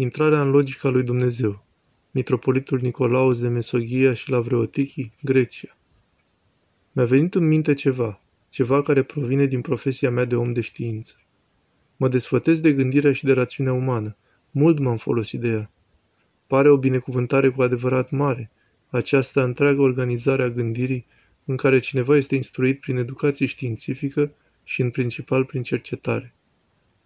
Intrarea în logica lui Dumnezeu. Mitropolitul Nicolaus de Mesoghia și la Vreotichii, Grecia. Mi-a venit în minte ceva, ceva care provine din profesia mea de om de știință. Mă desfătez de gândirea și de rațiunea umană. Mult m-am folosit de ea. Pare o binecuvântare cu adevărat mare, această întreagă organizare a gândirii în care cineva este instruit prin educație științifică și în principal prin cercetare.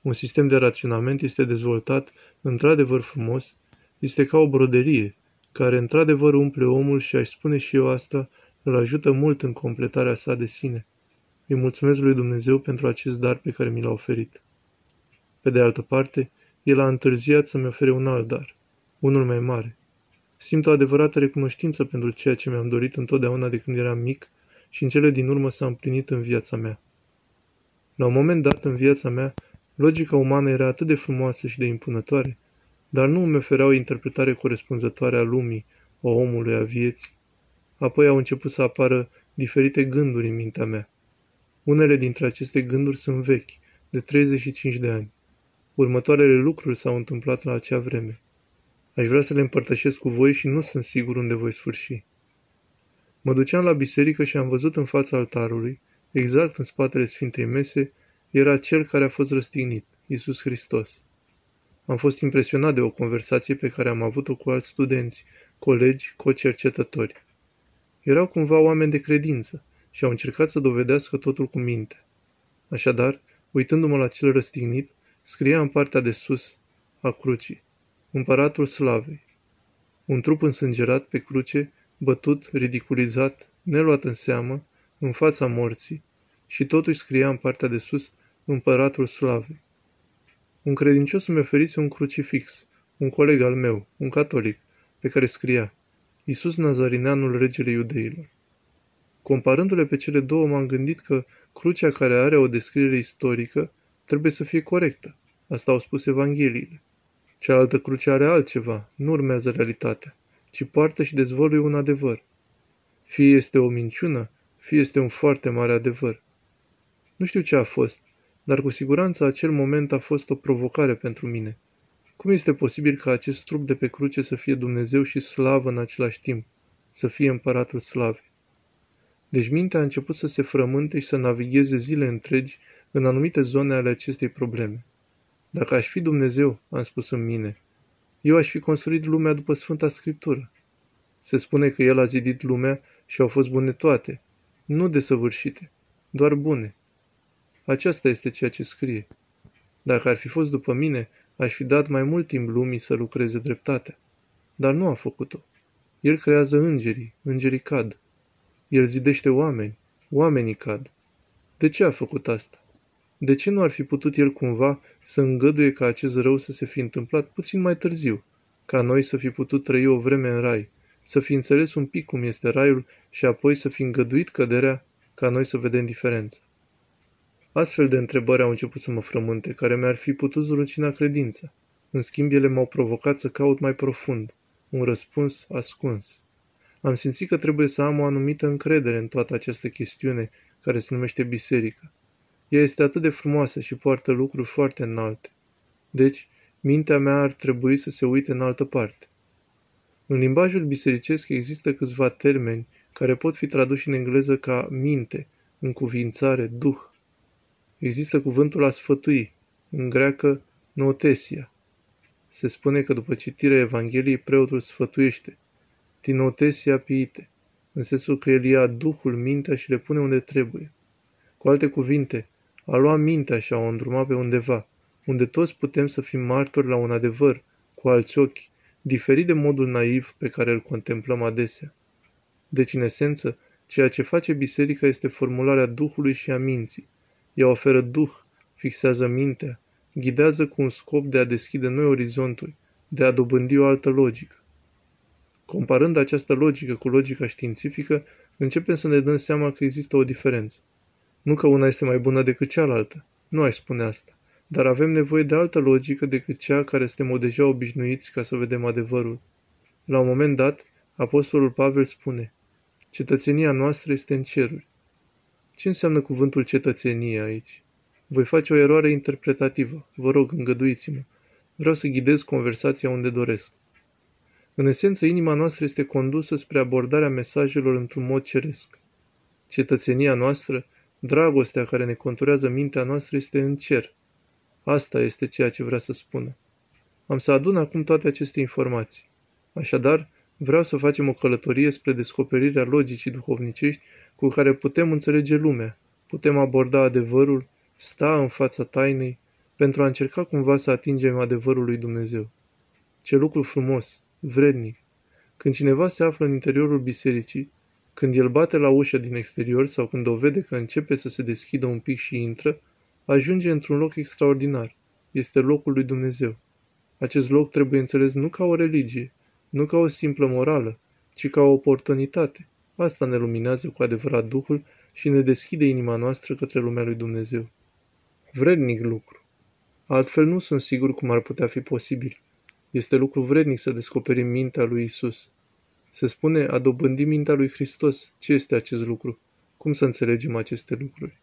Un sistem de raționament este dezvoltat într-adevăr frumos, este ca o broderie, care într-adevăr umple omul și aș spune și eu asta, îl ajută mult în completarea sa de sine. Îi mulțumesc lui Dumnezeu pentru acest dar pe care mi l-a oferit. Pe de altă parte, el a întârziat să-mi ofere un alt dar, unul mai mare. Simt o adevărată recunoștință pentru ceea ce mi-am dorit întotdeauna de când eram mic și în cele din urmă s-a împlinit în viața mea. La un moment dat în viața mea, logica umană era atât de frumoasă și de impunătoare, dar nu îmi oferea o interpretare corespunzătoare a lumii, a omului, a vieții. Apoi au început să apară diferite gânduri în mintea mea. Unele dintre aceste gânduri sunt vechi, de 35 de ani. Următoarele lucruri s-au întâmplat la acea vreme. Aș vrea să le împărtășesc cu voi și nu sunt sigur unde voi sfârși. Mă duceam la biserică și am văzut în fața altarului, exact în spatele Sfintei Mese, era cel care a fost răstignit, Iisus Hristos. Am fost impresionat de o conversație pe care am avut-o cu alți studenți, colegi, co-cercetători. Erau cumva oameni de credință și au încercat să dovedească totul cu minte. Așadar, uitându-mă la cel răstignit, scria în partea de sus a crucii, Împăratul Slavei. Un trup însângerat pe cruce, bătut, ridiculizat, neluat în seamă, în fața morții, și totuși scria în partea de sus Împăratul Slavei. Un credincios îmi oferise un crucifix, un coleg al meu, un catolic, pe care scria Iisus Nazarineanul regele iudeilor. Comparându-le pe cele două, m-am gândit că crucea care are o descriere istorică trebuie să fie corectă. Asta au spus Evangheliile. Cealaltă cruce are altceva, nu urmează realitatea, ci poartă și dezvăluie un adevăr. Fie este o minciună, fie este un foarte mare adevăr. Nu știu ce a fost, dar cu siguranță acel moment a fost o provocare pentru mine. Cum este posibil ca acest trup de pe cruce să fie Dumnezeu și slavă în același timp, să fie împăratul slavei? Deci mintea a început să se frământe și să navigheze zile întregi în anumite zone ale acestei probleme. Dacă aș fi Dumnezeu, am spus în mine, eu aș fi construit lumea după Sfânta Scriptură. Se spune că El a zidit lumea și au fost bune toate, nu desăvârșite, doar bune. Aceasta este ceea ce scrie. Dacă ar fi fost după mine, aș fi dat mai mult timp lumii să lucreze dreptatea. Dar nu a făcut-o. El creează îngerii, îngerii cad. El zidește oameni, oamenii cad. De ce a făcut asta? De ce nu ar fi putut el cumva să îngăduie ca acest rău să se fi întâmplat puțin mai târziu, ca noi să fi putut trăi o vreme în rai, să fi înțeles un pic cum este raiul și apoi să fi îngăduit căderea ca noi să vedem diferența? Astfel de întrebări au început să mă frământe, care mi-ar fi putut zrucina credința. În schimb, ele m-au provocat să caut mai profund, un răspuns ascuns. Am simțit că trebuie să am o anumită încredere în toată această chestiune care se numește biserică. Ea este atât de frumoasă și poartă lucruri foarte înalte. Deci, mintea mea ar trebui să se uite în altă parte. În limbajul bisericesc există câțiva termeni care pot fi traduși în engleză ca minte, încuvințare, duh. Există cuvântul a sfătui, în greacă notesia. Se spune că după citirea Evangheliei preotul sfătuiește, tinotesia piite, în sensul că el ia Duhul, mintea și le pune unde trebuie. Cu alte cuvinte, a lua mintea și a o îndruma pe undeva, unde toți putem să fim martori la un adevăr, cu alți ochi, diferit de modul naiv pe care îl contemplăm adesea. Deci, în esență, ceea ce face biserica este formularea Duhului și a minții. Ea oferă Duh, fixează mintea, ghidează cu un scop de a deschide noi orizonturi, de a dobândi o altă logică. Comparând această logică cu logica științifică, începem să ne dăm seama că există o diferență. Nu că una este mai bună decât cealaltă, nu aș spune asta, dar avem nevoie de altă logică decât cea care suntem deja obișnuiți ca să vedem adevărul. La un moment dat, Apostolul Pavel spune, cetățenia noastră este în ceruri. Ce înseamnă cuvântul cetățenie aici? Voi face o eroare interpretativă, vă rog, îngăduiți-mă. Vreau să ghidez conversația unde doresc. În esență, inima noastră este condusă spre abordarea mesajelor într-un mod ceresc. Cetățenia noastră, dragostea care ne conturează mintea noastră este în cer. Asta este ceea ce vrea să spună. Am să adun acum toate aceste informații. Așadar, vreau să facem o călătorie spre descoperirea logicii duhovnicești cu care putem înțelege lumea, putem aborda adevărul, sta în fața tainei, pentru a încerca cumva să atingem adevărul lui Dumnezeu. Ce lucru frumos, vrednic! Când cineva se află în interiorul bisericii, când el bate la ușă din exterior sau când o vede că începe să se deschidă un pic și intră, ajunge într-un loc extraordinar. Este locul lui Dumnezeu. Acest loc trebuie înțeles nu ca o religie, nu ca o simplă morală, ci ca o oportunitate. Asta ne luminează cu adevărat Duhul și ne deschide inima noastră către lumea lui Dumnezeu. Vrednic lucru. Altfel nu sunt sigur cum ar putea fi posibil. Este lucru vrednic să descoperim mintea lui Isus. Se spune a dobândi mintea lui Hristos. Ce este acest lucru? Cum să înțelegem aceste lucruri?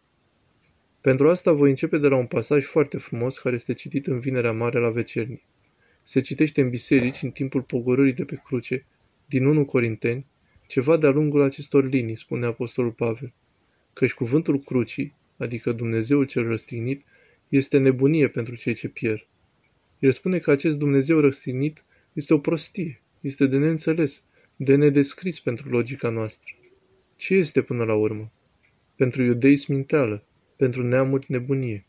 Pentru asta voi începe de la un pasaj foarte frumos care este citit în Vinerea Mare la Vecernii. Se citește în biserici în timpul pogorârii de pe cruce, din 1 Corinteni, ceva de-a lungul acestor linii, spune Apostolul Pavel, căci cuvântul crucii, adică Dumnezeul cel răstignit, este nebunie pentru cei ce pierd. El spune că acest Dumnezeu răstignit este o prostie, este de neînțeles, de nedescris pentru logica noastră. Ce este până la urmă? Pentru iudei sminteală, pentru neamuri nebunie.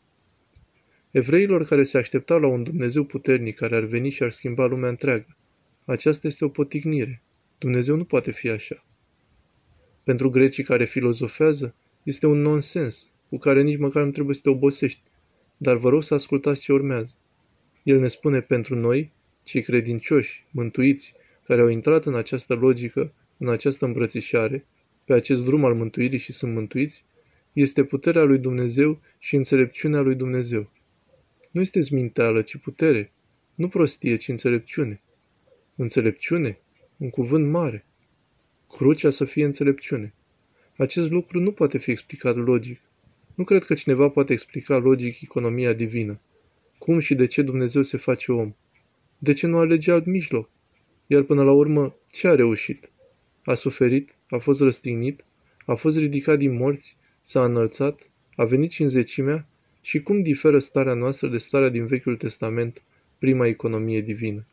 Evreilor care se așteptau la un Dumnezeu puternic care ar veni și ar schimba lumea întreagă. Aceasta este o potignire. Dumnezeu nu poate fi așa. Pentru grecii care filozofează, este un nonsens, cu care nici măcar nu trebuie să te obosești. Dar vă rog să ascultați ce urmează. El ne spune pentru noi, cei credincioși, mântuiți, care au intrat în această logică, în această îmbrățișare, pe acest drum al mântuirii și sunt mântuiți, este puterea lui Dumnezeu și înțelepciunea lui Dumnezeu. Nu este minteală, ci putere. Nu prostie, ci înțelepciune. Înțelepciune? Un cuvânt mare. Crucea să fie înțelepciune. Acest lucru nu poate fi explicat logic. Nu cred că cineva poate explica logic economia divină. Cum și de ce Dumnezeu se face om? De ce nu alege alt mijloc? Iar până la urmă, ce a reușit? A suferit? A fost răstignit? A fost ridicat din morți? S-a înălțat? A venit și în zecimea? Și cum diferă starea noastră de starea din Vechiul Testament, prima economie divină?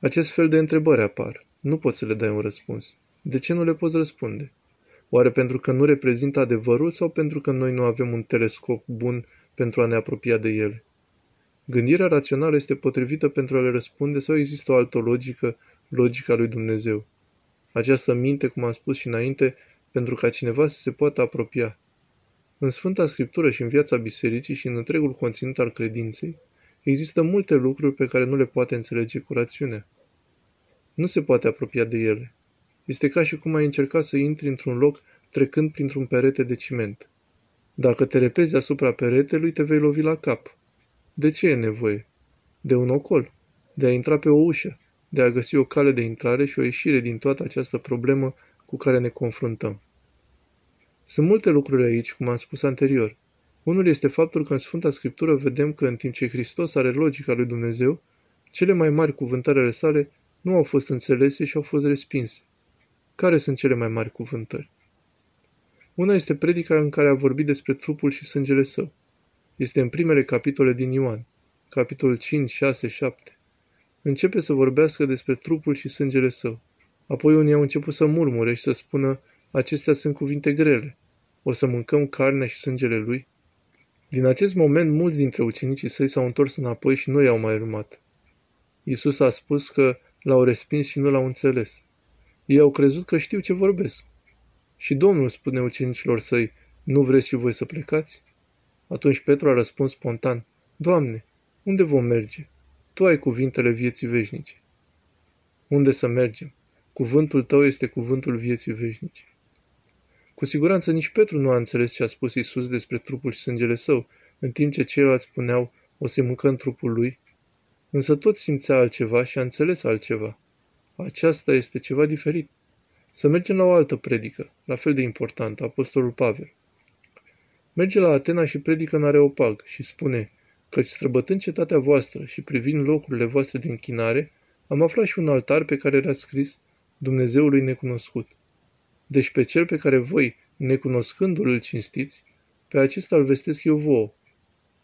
Acest fel de întrebări apar. Nu poți să le dai un răspuns. De ce nu le poți răspunde? Oare pentru că nu reprezintă adevărul sau pentru că noi nu avem un telescop bun pentru a ne apropia de ele? Gândirea rațională este potrivită pentru a le răspunde sau există o altă logică, logica lui Dumnezeu? Această minte, cum am spus și înainte, pentru ca cineva să se poată apropia. În Sfânta Scriptură și în viața bisericii și în întregul conținut al credinței, există multe lucruri pe care nu le poate înțelege cu rațiunea. Nu se poate apropia de ele. Este ca și cum ai încerca să intri într-un loc trecând printr-un perete de ciment. Dacă te repezi asupra peretelui, te vei lovi la cap. De ce e nevoie? De un ocol, de a intra pe o ușă, de a găsi o cale de intrare și o ieșire din toată această problemă cu care ne confruntăm. Sunt multe lucruri aici, cum am spus anterior. Unul este faptul că în Sfânta Scriptură vedem că în timp ce Hristos are logica lui Dumnezeu, cele mai mari cuvântări ale sale nu au fost înțelese și au fost respinse. Care sunt cele mai mari cuvântări? Una este predica în care a vorbit despre trupul și sângele său. Este în primele capitole din Ioan, capitolul 5, 6, 7. Începe să vorbească despre trupul și sângele său. Apoi unii au început să murmure și să spună, acestea sunt cuvinte grele. O să mâncăm carnea și sângele lui? Din acest moment, mulți dintre ucenicii săi s-au întors înapoi și nu i-au mai urmat. Iisus a spus că l-au respins și nu l-au înțeles. Ei au crezut că știu ce vorbesc. Și Domnul spune ucenicilor săi, nu vreți și voi să plecați? Atunci Petru a răspuns spontan, Doamne, unde vom merge? Tu ai cuvintele vieții veșnice. Unde să mergem? Cuvântul tău este cuvântul vieții veșnice. Cu siguranță nici Petru nu a înțeles ce a spus Isus despre trupul și sângele său, în timp ce ceilalți spuneau, o să mâncăm trupul lui. Însă tot simțea altceva și a înțeles altceva. Aceasta este ceva diferit. Să mergem la o altă predică, la fel de importantă, Apostolul Pavel. Merge la Atena și predică în Areopag și spune, Căci străbătând cetatea voastră și privind locurile voastre de închinare, am aflat și un altar pe care era scris Dumnezeului necunoscut. Deci pe cel pe care voi, necunoscându-l, îl cinstiți, pe acesta îl vestesc eu vouă.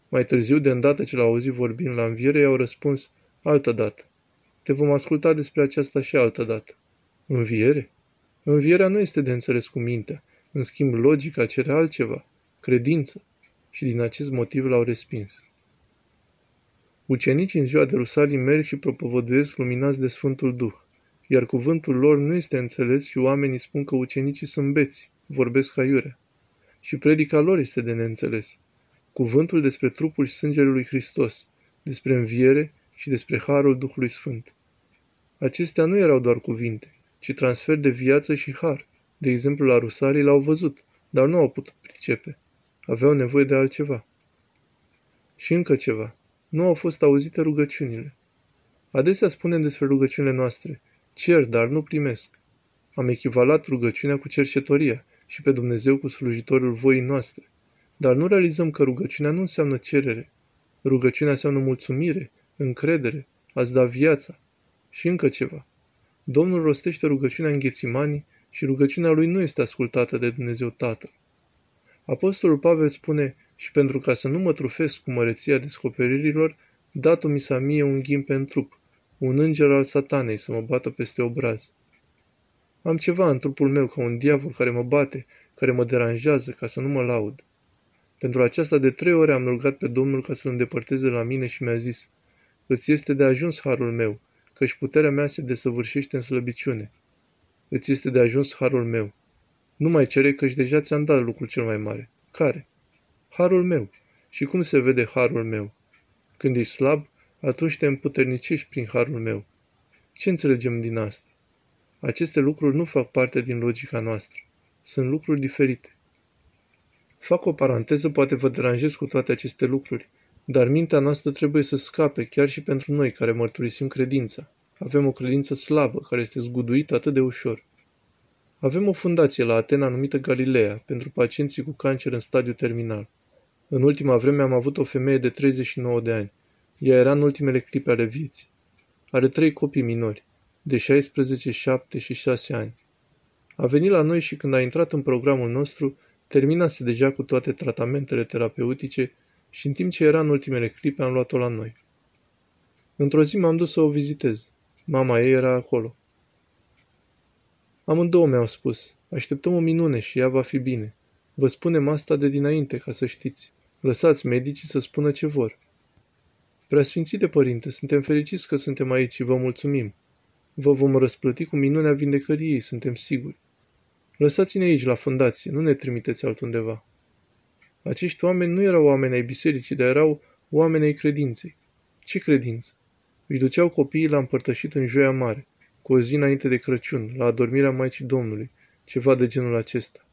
Mai târziu, de îndată ce l-au auzit vorbind la înviere, i-au răspuns, altă dată. Te vom asculta despre aceasta și altă dată. Înviere? Învierea nu este de înțeles cu mintea. În schimb, logica cere altceva, credință. Și din acest motiv l-au respins. Ucenicii în ziua de Rusalim merg și propovăduiesc luminați de Sfântul Duh, iar cuvântul lor nu este înțeles și oamenii spun că ucenicii sunt beți, vorbesc aiurea. Și predica lor este de neînțeles. Cuvântul despre trupul și sângele lui Hristos, despre înviere și despre harul Duhului Sfânt. Acestea nu erau doar cuvinte, ci transfer de viață și har. De exemplu, la Rusalii l-au văzut, dar nu au putut pricepe. Aveau nevoie de altceva. Și încă ceva. Nu au fost auzite rugăciunile. Adesea spunem despre rugăciunile noastre, cer, dar nu primesc. Am echivalat rugăciunea cu cercetoria și pe Dumnezeu cu slujitorul voii noastre. Dar nu realizăm că rugăciunea nu înseamnă cerere. Rugăciunea înseamnă mulțumire, încredere, a-ți da viața. Și încă ceva. Domnul rostește rugăciunea în Ghețimanii și rugăciunea lui nu este ascultată de Dumnezeu Tatăl. Apostolul Pavel spune, și pentru ca să nu mă trufesc cu măreția descoperirilor, dat-o mi s-a mie un ghim în trup, un înger al satanei să mă bată peste obraz. Am ceva în trupul meu ca un diavol care mă bate, care mă deranjează ca să nu mă laud. Pentru aceasta de trei ore am rugat pe Domnul ca să-l îndepărteze la mine și mi-a zis, Îți este de ajuns harul meu, căci puterea mea se desăvârșește în slăbiciune. Îți este de ajuns harul meu. Nu mai cere căci deja ți-am dat lucrul cel mai mare. Care? Harul meu. Și cum se vede harul meu? Când ești slab, atunci te împuternicești prin harul meu. Ce înțelegem din asta? Aceste lucruri nu fac parte din logica noastră. Sunt lucruri diferite. Fac o paranteză, poate vă deranjez cu toate aceste lucruri, dar mintea noastră trebuie să scape chiar și pentru noi care mărturisim credința. Avem o credință slabă, care este zguduită atât de ușor. Avem o fundație la Atena numită Galileea, pentru pacienții cu cancer în stadiu terminal. În ultima vreme am avut o femeie de 39 de ani. Ea era în ultimele clipe ale vieții. Are trei copii minori, de 16, 7 și 6 ani. A venit la noi și când a intrat în programul nostru, terminase deja cu toate tratamentele terapeutice și în timp ce era în ultimele clipe am luat-o la noi. Într-o zi m-am dus să o vizitez. Mama ei era acolo. Amândouă mi-au spus, așteptăm o minune și ea va fi bine. Vă spunem asta de dinainte, ca să știți. Lăsați medicii să spună ce vor. Preasfințite părinte, suntem fericiți că suntem aici și vă mulțumim. Vă vom răsplăti cu minunea vindecării ei, suntem siguri. Lăsați-ne aici, la fundație, nu ne trimiteți altundeva. Acești oameni nu erau oameni ai bisericii, dar erau oameni ai credinței. Ce credință? Își duceau copiii la împărtășit în joia mare, cu o zi înainte de Crăciun, la adormirea Maicii Domnului, ceva de genul acesta.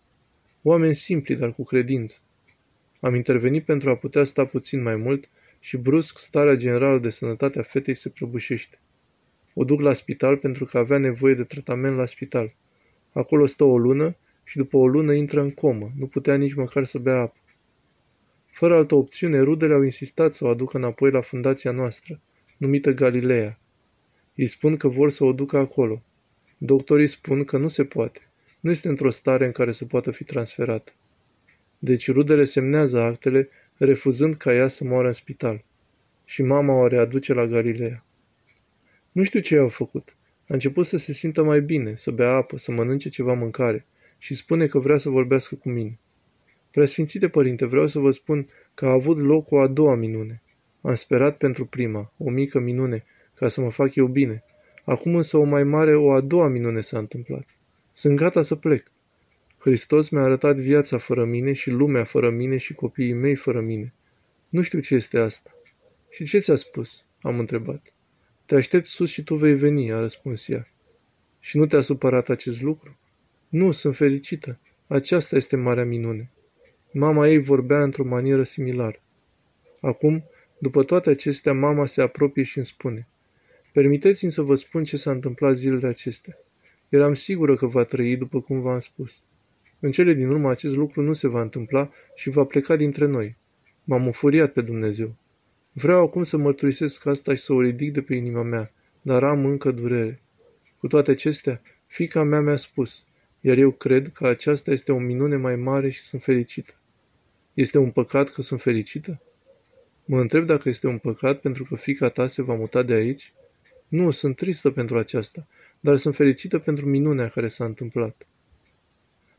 Oameni simpli, dar cu credință. Am intervenit pentru a putea sta puțin mai mult și brusc starea generală de sănătate a fetei se prăbușește. O duc la spital pentru că avea nevoie de tratament la spital. Acolo stă o lună și după o lună intră în comă, nu putea nici măcar să bea apă. Fără altă opțiune, rudele au insistat să o aducă înapoi la fundația noastră, numită Galileea. Îi spun că vor să o ducă acolo. Doctorii spun că nu se poate. Nu este într-o stare în care să poată fi transferată. Deci rudele semnează actele, refuzând ca ea să moară în spital. Și mama o readuce la Galileea. Nu știu ce i-au făcut. A început să se simtă mai bine, să bea apă, să mănânce ceva mâncare și spune că vrea să vorbească cu mine. Preasfințite părinte, vreau să vă spun că a avut loc o a doua minune. Am sperat pentru prima, o mică minune, ca să mă fac eu bine. Acum însă o mai mare, o a doua minune s-a întâmplat. Sunt gata să plec. Hristos mi-a arătat viața fără mine și lumea fără mine și copiii mei fără mine. Nu știu ce este asta. Și ce ți-a spus? Am întrebat. Te aștept sus și tu vei veni, a răspuns ea. Și nu te-a supărat acest lucru? Nu, sunt fericită. Aceasta este marea minune. Mama ei vorbea într-o manieră similară. Acum, după toate acestea, mama se apropie și îmi spune Permiteți-mi să vă spun ce s-a întâmplat zilele acestea. Eram sigură că va trăi după cum v-am spus. În cele din urmă acest lucru nu se va întâmpla și va pleca dintre noi. M-am înfuriat pe Dumnezeu. Vreau acum să mărturisesc asta și să o ridic de pe inima mea, dar am încă durere. Cu toate acestea, fica mea mi-a spus, iar eu cred că aceasta este o minune mai mare și sunt fericită. Este un păcat că sunt fericită? Mă întreb dacă este un păcat pentru că fica ta se va muta de aici? Nu, sunt tristă pentru aceasta, dar sunt fericită pentru minunea care s-a întâmplat.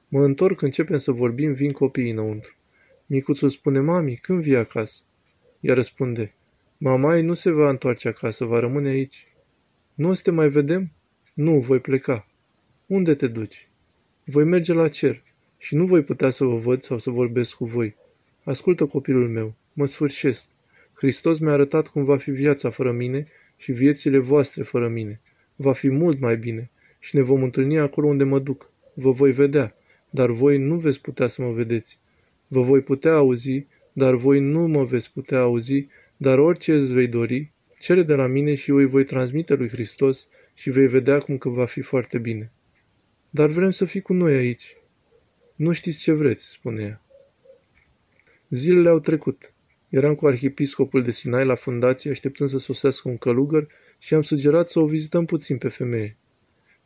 Mă întorc, începem să vorbim, vin copiii înăuntru. Micuțul spune, mami, când vii acasă? Ea răspunde, mama ei nu se va întoarce acasă, va rămâne aici. Nu o să te mai vedem? Nu, voi pleca. Unde te duci? Voi merge la cer și nu voi putea să vă văd sau să vorbesc cu voi. Ascultă copilul meu, mă sfârșesc. Hristos mi-a arătat cum va fi viața fără mine și viețile voastre fără mine. Va fi mult mai bine și ne vom întâlni acolo unde mă duc. Vă voi vedea, dar voi nu veți putea să mă vedeți. Vă voi putea auzi, dar voi nu mă veți putea auzi, dar orice îți vei dori, cere de la mine și eu îi voi transmite lui Hristos și vei vedea cum că va fi foarte bine. Dar vrem să fii cu noi aici. Nu știți ce vreți, spune ea. Zilele au trecut. Eram cu arhiepiscopul de Sinai la fundație, așteptând să sosească un călugăr și am sugerat să o vizităm puțin pe femeie.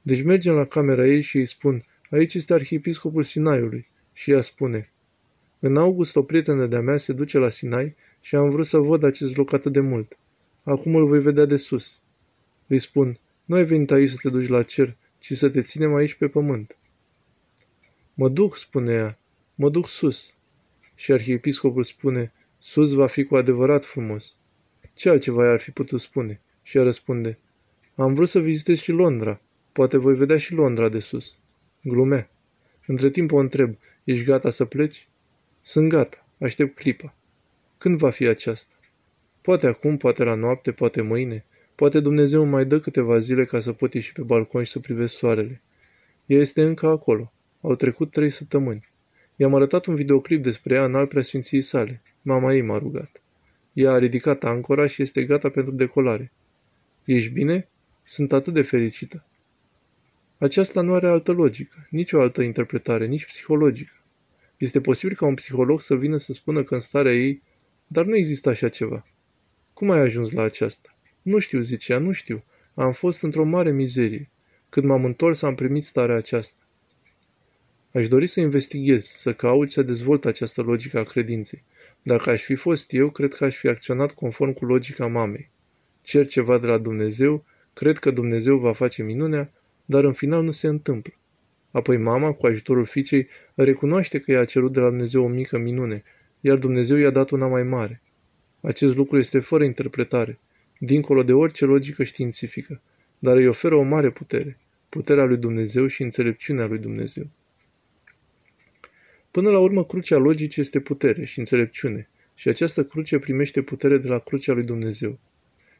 Deci mergem la camera ei și îi spun, aici este arhiepiscopul Sinaiului. Și ea spune, în august o prietenă de-a mea se duce la Sinai și am vrut să văd acest loc atât de mult. Acum îl voi vedea de sus. Îi spun, nu ai venit aici să te duci la cer, ci să te ținem aici pe pământ. Mă duc, spune ea, mă duc sus. Și arhiepiscopul spune, sus va fi cu adevărat frumos. Ce altceva ar fi putut spune? Și ea răspunde, am vrut să vizitez și Londra. Poate voi vedea și Londra de sus. Glumea. Între timp o întreb, ești gata să pleci? Sunt gata, aștept clipa. Când va fi aceasta? Poate acum, poate la noapte, poate mâine. Poate Dumnezeu mai dă câteva zile ca să pot ieși pe balcon și să privesc soarele. Ea este încă acolo. Au trecut trei săptămâni. I-am arătat un videoclip despre ea în al preasfinției sale. Mama ei m-a rugat. Ea a ridicat ancora și este gata pentru decolare. Ești bine? Sunt atât de fericită. Aceasta nu are altă logică, nici o altă interpretare, nici psihologică. Este posibil ca un psiholog să vină să spună că în starea ei, dar nu există așa ceva. Cum ai ajuns la aceasta? Nu știu, zicea, nu știu. Am fost într-o mare mizerie. Când m-am întors, am primit starea aceasta. Aș dori să investighez, să caut să dezvolt această logică a credinței. Dacă aș fi fost eu, cred că aș fi acționat conform cu logica mamei. Cer ceva de la Dumnezeu, cred că Dumnezeu va face minunea, dar în final nu se întâmplă. Apoi mama, cu ajutorul fiicei, recunoaște că i-a cerut de la Dumnezeu o mică minune, iar Dumnezeu i-a dat una mai mare. Acest lucru este fără interpretare, dincolo de orice logică științifică, dar îi oferă o mare putere, puterea lui Dumnezeu și înțelepciunea lui Dumnezeu. Până la urmă, crucea logicii este putere și înțelepciune, și această cruce primește putere de la crucea lui Dumnezeu.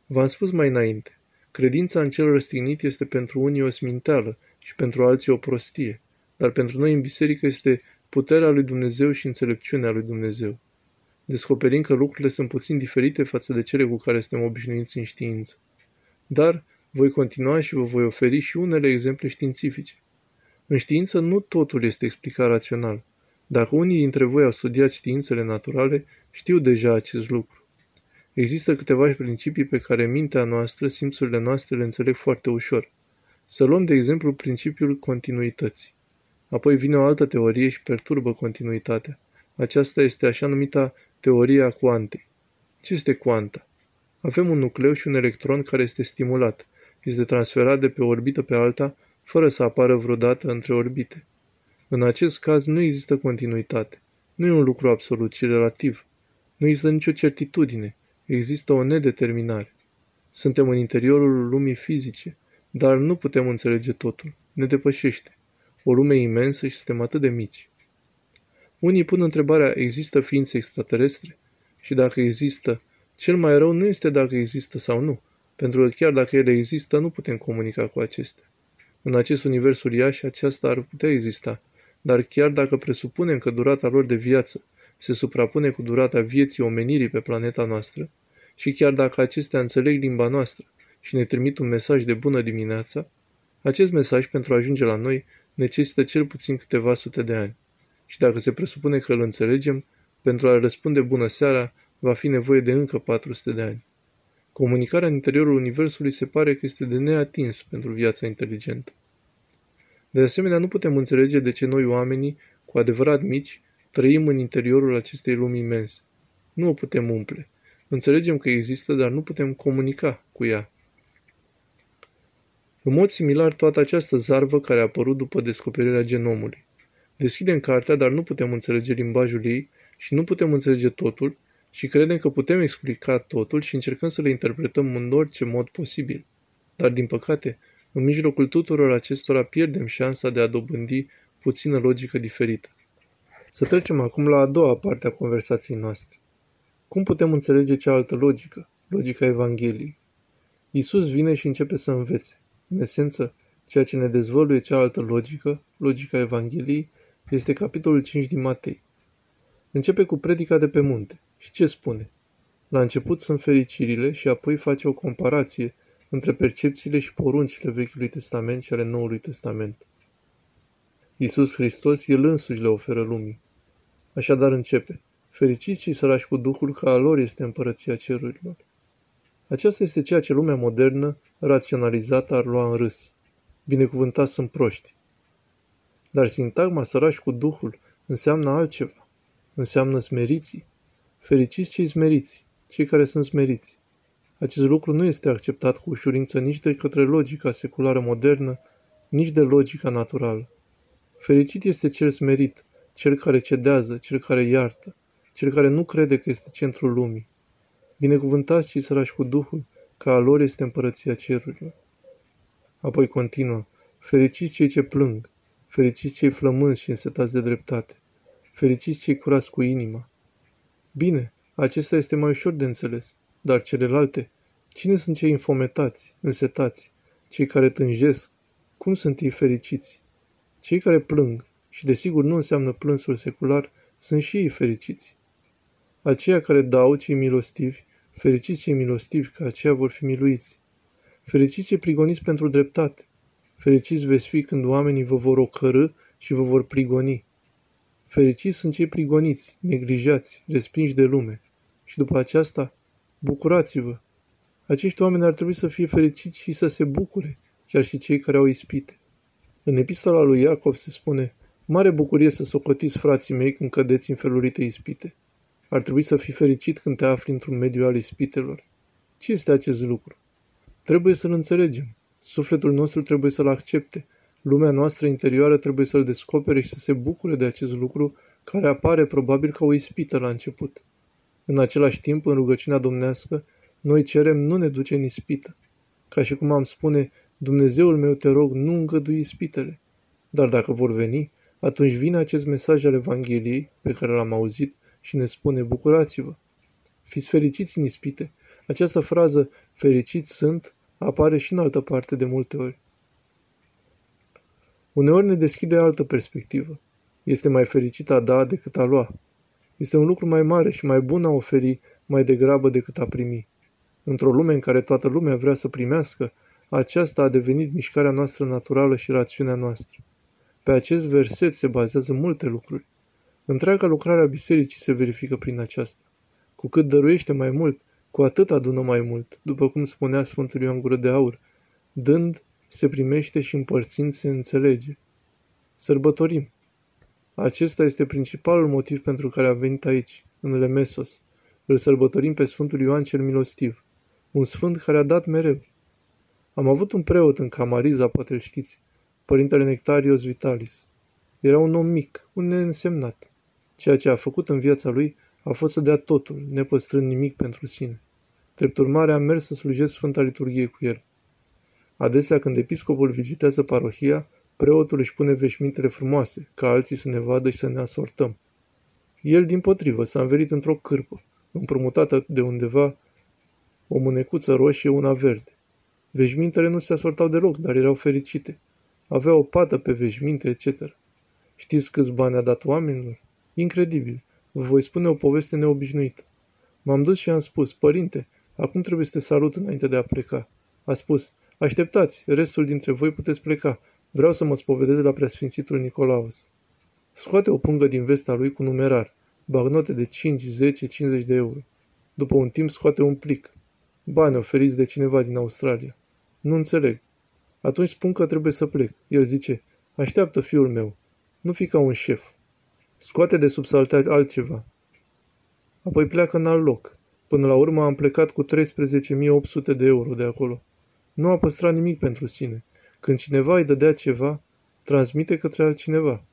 V-am spus mai înainte, credința în cel răstignit este pentru unii o sminteală și pentru alții o prostie, dar pentru noi în biserică este puterea lui Dumnezeu și înțelepciunea lui Dumnezeu. Descoperim că lucrurile sunt puțin diferite față de cele cu care suntem obișnuiți în știință. Dar voi continua și vă voi oferi și unele exemple științifice. În știință nu totul este explicat rațional. Dacă unii dintre voi au studiat științele naturale, știu deja acest lucru. Există câteva principii pe care mintea noastră, simțurile noastre le înțeleg foarte ușor. Să luăm de exemplu principiul continuității. Apoi vine o altă teorie și perturbă continuitatea. Aceasta este așa numita teoria cuantei. Ce este cuanta? Avem un nucleu și un electron care este stimulat. Este transferat de pe o orbită pe alta, fără să apară vreodată între orbite. În acest caz nu există continuitate. Nu e un lucru absolut, ci relativ. Nu există nicio certitudine. Există o nedeterminare. Suntem în interiorul lumii fizice, dar nu putem înțelege totul. Ne depășește. O lume imensă și suntem atât de mici. Unii pun întrebarea, există ființe extraterestre? Și dacă există, cel mai rău nu este dacă există sau nu, pentru că chiar dacă ele există, nu putem comunica cu acestea. În acest univers uriaș, aceasta ar putea exista, dar chiar dacă presupunem că durata lor de viață se suprapune cu durata vieții omenirii pe planeta noastră, și chiar dacă acestea înțeleg limba noastră și ne trimit un mesaj de bună dimineața, acest mesaj pentru a ajunge la noi necesită cel puțin câteva sute de ani. Și dacă se presupune că îl înțelegem, pentru a răspunde bună seara, va fi nevoie de încă 400 de ani. Comunicarea în interiorul Universului se pare că este de neatins pentru viața inteligentă. De asemenea, nu putem înțelege de ce noi oamenii, cu adevărat mici, trăim în interiorul acestei lumi imense. Nu o putem umple. Înțelegem că există, dar nu putem comunica cu ea. În mod similar, toată această zarvă care a apărut după descoperirea genomului. Deschidem cartea, dar nu putem înțelege limbajul ei și nu putem înțelege totul și credem că putem explica totul și încercăm să le interpretăm în orice mod posibil. Dar, din păcate, în mijlocul tuturor acestora pierdem șansa de a dobândi puțină logică diferită. Să trecem acum la a doua parte a conversației noastre. Cum putem înțelege cealaltă logică, logica Evangheliei? Isus vine și începe să învețe. În esență, ceea ce ne dezvăluie cealaltă logică, logica Evangheliei, este capitolul 5 din Matei. Începe cu predica de pe munte. Și ce spune? La început sunt fericirile și apoi face o comparație între percepțiile și poruncile Vechiului Testament și ale Noului Testament. Iisus Hristos, El însuși le oferă lumii. Așadar începe. Fericiți cei sărași cu Duhul, că a lor este împărăția cerurilor. Aceasta este ceea ce lumea modernă, raționalizată, ar lua în râs. Binecuvântați sunt proști. Dar sintagma sărași cu Duhul înseamnă altceva. Înseamnă smeriții. Fericiți cei smeriți, cei care sunt smeriți. Acest lucru nu este acceptat cu ușurință nici de către logica seculară modernă, nici de logica naturală. Fericit este cel smerit, cel care cedează, cel care iartă, cel care nu crede că este centrul lumii. Binecuvântați și sărași cu Duhul, că a lor este împărăția cerurilor. Apoi continuă, fericiți cei ce plâng, fericiți cei flămânzi și însetați de dreptate, fericiți cei curați cu inima. Bine, acesta este mai ușor de înțeles, dar celelalte, cine sunt cei infometați, însetați, cei care tânjesc, cum sunt ei fericiți? Cei care plâng, și desigur nu înseamnă plânsul secular, sunt și ei fericiți. Aceia care dau, cei milostivi, fericiți cei milostivi, că aceia vor fi miluiți. Fericiți cei prigoniți pentru dreptate. Fericiți veți fi când oamenii vă vor ocărâ și vă vor prigoni. Fericiți sunt cei prigoniți, neglijați, respinși de lume. Și după aceasta, bucurați-vă. Acești oameni ar trebui să fie fericiți și să se bucure, chiar și cei care au ispite. În epistola lui Iacov se spune, Mare bucurie să socotiți frații mei când cădeți în felurite ispite. Ar trebui să fii fericit când te afli într-un mediu al ispitelor. Ce este acest lucru? Trebuie să-l înțelegem. Sufletul nostru trebuie să-l accepte. Lumea noastră interioară trebuie să-l descopere și să se bucure de acest lucru care apare probabil ca o ispită la început. În același timp, în rugăciunea domnească, noi cerem nu ne duce în ispită. Ca și cum am spune, Dumnezeul meu te rog, nu îngădui ispitele. Dar dacă vor veni, atunci vine acest mesaj al Evangheliei pe care l-am auzit și ne spune, bucurați-vă. Fiți fericiți în ispite. Această frază, fericiți sunt, apare și în altă parte de multe ori. Uneori ne deschide altă perspectivă. Este mai fericit a da decât a lua. Este un lucru mai mare și mai bun a oferi mai degrabă decât a primi. Într-o lume în care toată lumea vrea să primească, aceasta a devenit mișcarea noastră naturală și rațiunea noastră. Pe acest verset se bazează multe lucruri. Întreaga lucrare a bisericii se verifică prin aceasta. Cu cât dăruiește mai mult, cu atât adună mai mult, după cum spunea Sfântul Ioan Gură de Aur. Dând, se primește și împărțind se înțelege. Sărbătorim. Acesta este principalul motiv pentru care am venit aici, în Lemesos. Îl sărbătorim pe Sfântul Ioan cel Milostiv, un sfânt care a dat mereu. Am avut un preot în Camariza, poate știți, părintele Nectarios Vitalis. Era un om mic, un neînsemnat. Ceea ce a făcut în viața lui a fost să dea totul, nepăstrând nimic pentru sine. Drept urmare, am mers să slujesc Sfânta Liturghie cu el. Adesea, când episcopul vizitează parohia, preotul își pune veșmintele frumoase, ca alții să ne vadă și să ne asortăm. El, din potrivă, s-a învelit într-o cârpă, împrumutată de undeva o mânecuță roșie, una verde. Veșmintele nu se asortau deloc, dar erau fericite. Avea o pată pe veșminte, etc. Știți câți bani a dat oamenilor? Incredibil. Vă voi spune o poveste neobișnuită. M-am dus și am spus, părinte, acum trebuie să te salut înainte de a pleca. A spus, așteptați, restul dintre voi puteți pleca. Vreau să mă spovedez la preasfințitul Nicolaos. Scoate o pungă din vesta lui cu numerar, bagnote de 5, 10, 50 de euro. După un timp scoate un plic. Bani oferiți de cineva din Australia. Nu înțeleg. Atunci spun că trebuie să plec. El zice, așteaptă fiul meu. Nu fi ca un șef. Scoate de sub saltea altceva. Apoi pleacă în alt loc. Până la urmă am plecat cu 13.800 de euro de acolo. Nu a păstrat nimic pentru sine. Când cineva îi dădea ceva, transmite către altcineva.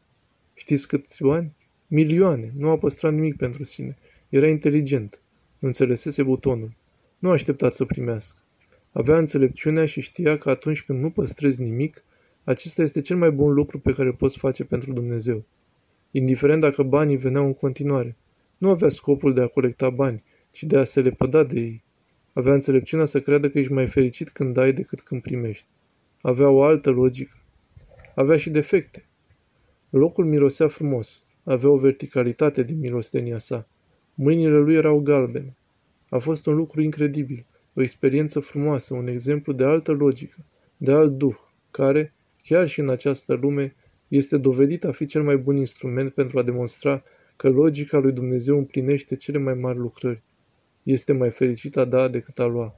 Știți câți bani? Milioane. Nu a păstrat nimic pentru sine. Era inteligent. Înțelesese butonul. Nu așteptat să primească. Avea înțelepciunea și știa că atunci când nu păstrezi nimic, acesta este cel mai bun lucru pe care îl poți face pentru Dumnezeu. Indiferent dacă banii veneau în continuare. Nu avea scopul de a colecta bani, ci de a se lepăda de ei. Avea înțelepciunea să creadă că ești mai fericit când dai decât când primești. Avea o altă logică. Avea și defecte. Locul mirosea frumos. Avea o verticalitate din milostenia sa. Mâinile lui erau galbene. A fost un lucru incredibil, o experiență frumoasă, un exemplu de altă logică, de alt duh, care, chiar și în această lume, este dovedit a fi cel mai bun instrument pentru a demonstra că logica lui Dumnezeu împlinește cele mai mari lucrări. Este mai fericit a da decât a lua.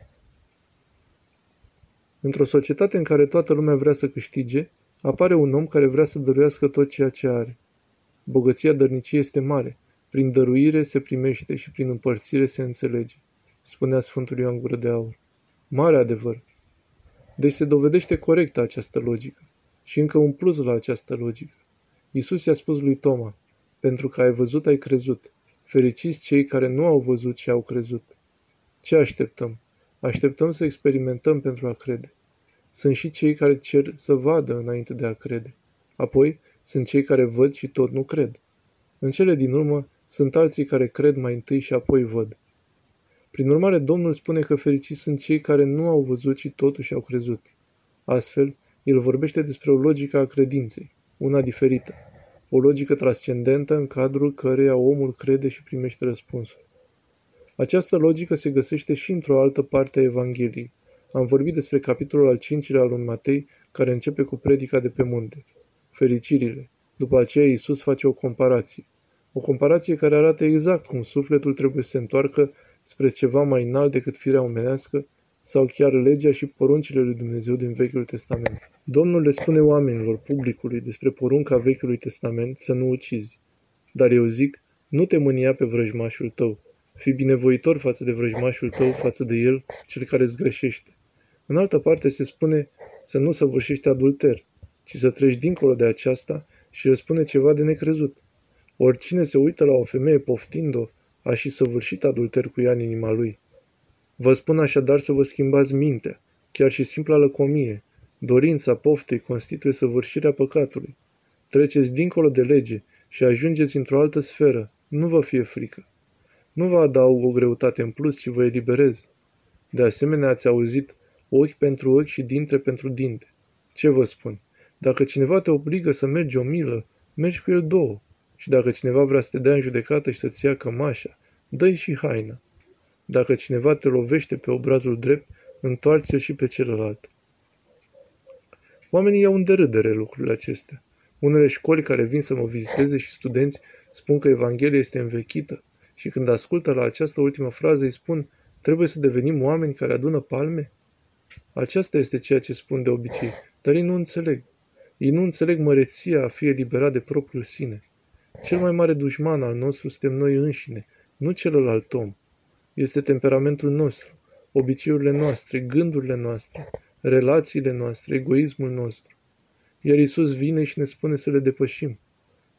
Într-o societate în care toată lumea vrea să câștige, apare un om care vrea să dăruiască tot ceea ce are. Bogăția dărniciei este mare. Prin dăruire se primește și prin împărțire se înțelege, spunea Sfântul Ioan Gură de Aur. Mare adevăr. Deci se dovedește corectă această logică. Și încă un plus la această logică. Iisus i-a spus lui Toma, pentru că ai văzut, ai crezut. Fericiți cei care nu au văzut și au crezut. Ce așteptăm? Așteptăm să experimentăm pentru a crede. Sunt și cei care cer să vadă înainte de a crede. Apoi, sunt cei care văd și tot nu cred. În cele din urmă, sunt alții care cred mai întâi și apoi văd. Prin urmare, Domnul spune că fericiți sunt cei care nu au văzut și totuși au crezut. Astfel, el vorbește despre o logică a credinței, una diferită, o logică transcendentă în cadrul căreia omul crede și primește răspunsul. Această logică se găsește și într-o altă parte a Evangheliei. Am vorbit despre capitolul al cincilea al lui Matei, care începe cu predica de pe munte. Fericirile. După aceea Iisus face o comparație. O comparație care arată exact cum sufletul trebuie să se întoarcă spre ceva mai înalt decât firea omenească sau chiar legea și poruncile lui Dumnezeu din Vechiul Testament. Domnul le spune oamenilor, publicului, despre porunca Vechiului Testament să nu ucizi. Dar eu zic, nu te mânia pe vrăjmașul tău. Fii binevoitor față de vrăjmașul tău, față de el, cel care îți greșește. În altă parte se spune să nu săvârșești adulter, ci să treci dincolo de aceasta și răspune ceva de necrezut. Oricine se uită la o femeie poftind-o, a și săvârșit adulter cu ea în inima lui. Vă spun așadar să vă schimbați mintea, chiar și simpla lăcomie. Dorința poftei constituie săvârșirea păcatului. Treceți dincolo de lege și ajungeți într-o altă sferă. Nu vă fie frică. Nu vă adaug o greutate în plus, ci vă eliberez. De asemenea, ați auzit ochi pentru ochi și dinte pentru dinte. Ce vă spun? Dacă cineva te obligă să mergi o milă, mergi cu el două. Și dacă cineva vrea să te dea în judecată și să-ți ia cămașa, dă și haina. Dacă cineva te lovește pe obrazul drept, întoarce și pe celălalt. Oamenii iau în derâdere lucrurile acestea. Unele școli care vin să mă viziteze și studenți spun că Evanghelia este învechită și când ascultă la această ultimă frază îi spun trebuie să devenim oameni care adună palme? Aceasta este ceea ce spun de obicei, dar ei nu înțeleg. Ei nu înțeleg măreția a fi eliberat de propriul sine. Cel mai mare dușman al nostru suntem noi înșine, nu celălalt om. Este temperamentul nostru, obiceiurile noastre, gândurile noastre, relațiile noastre, egoismul nostru. Iar Isus vine și ne spune să le depășim.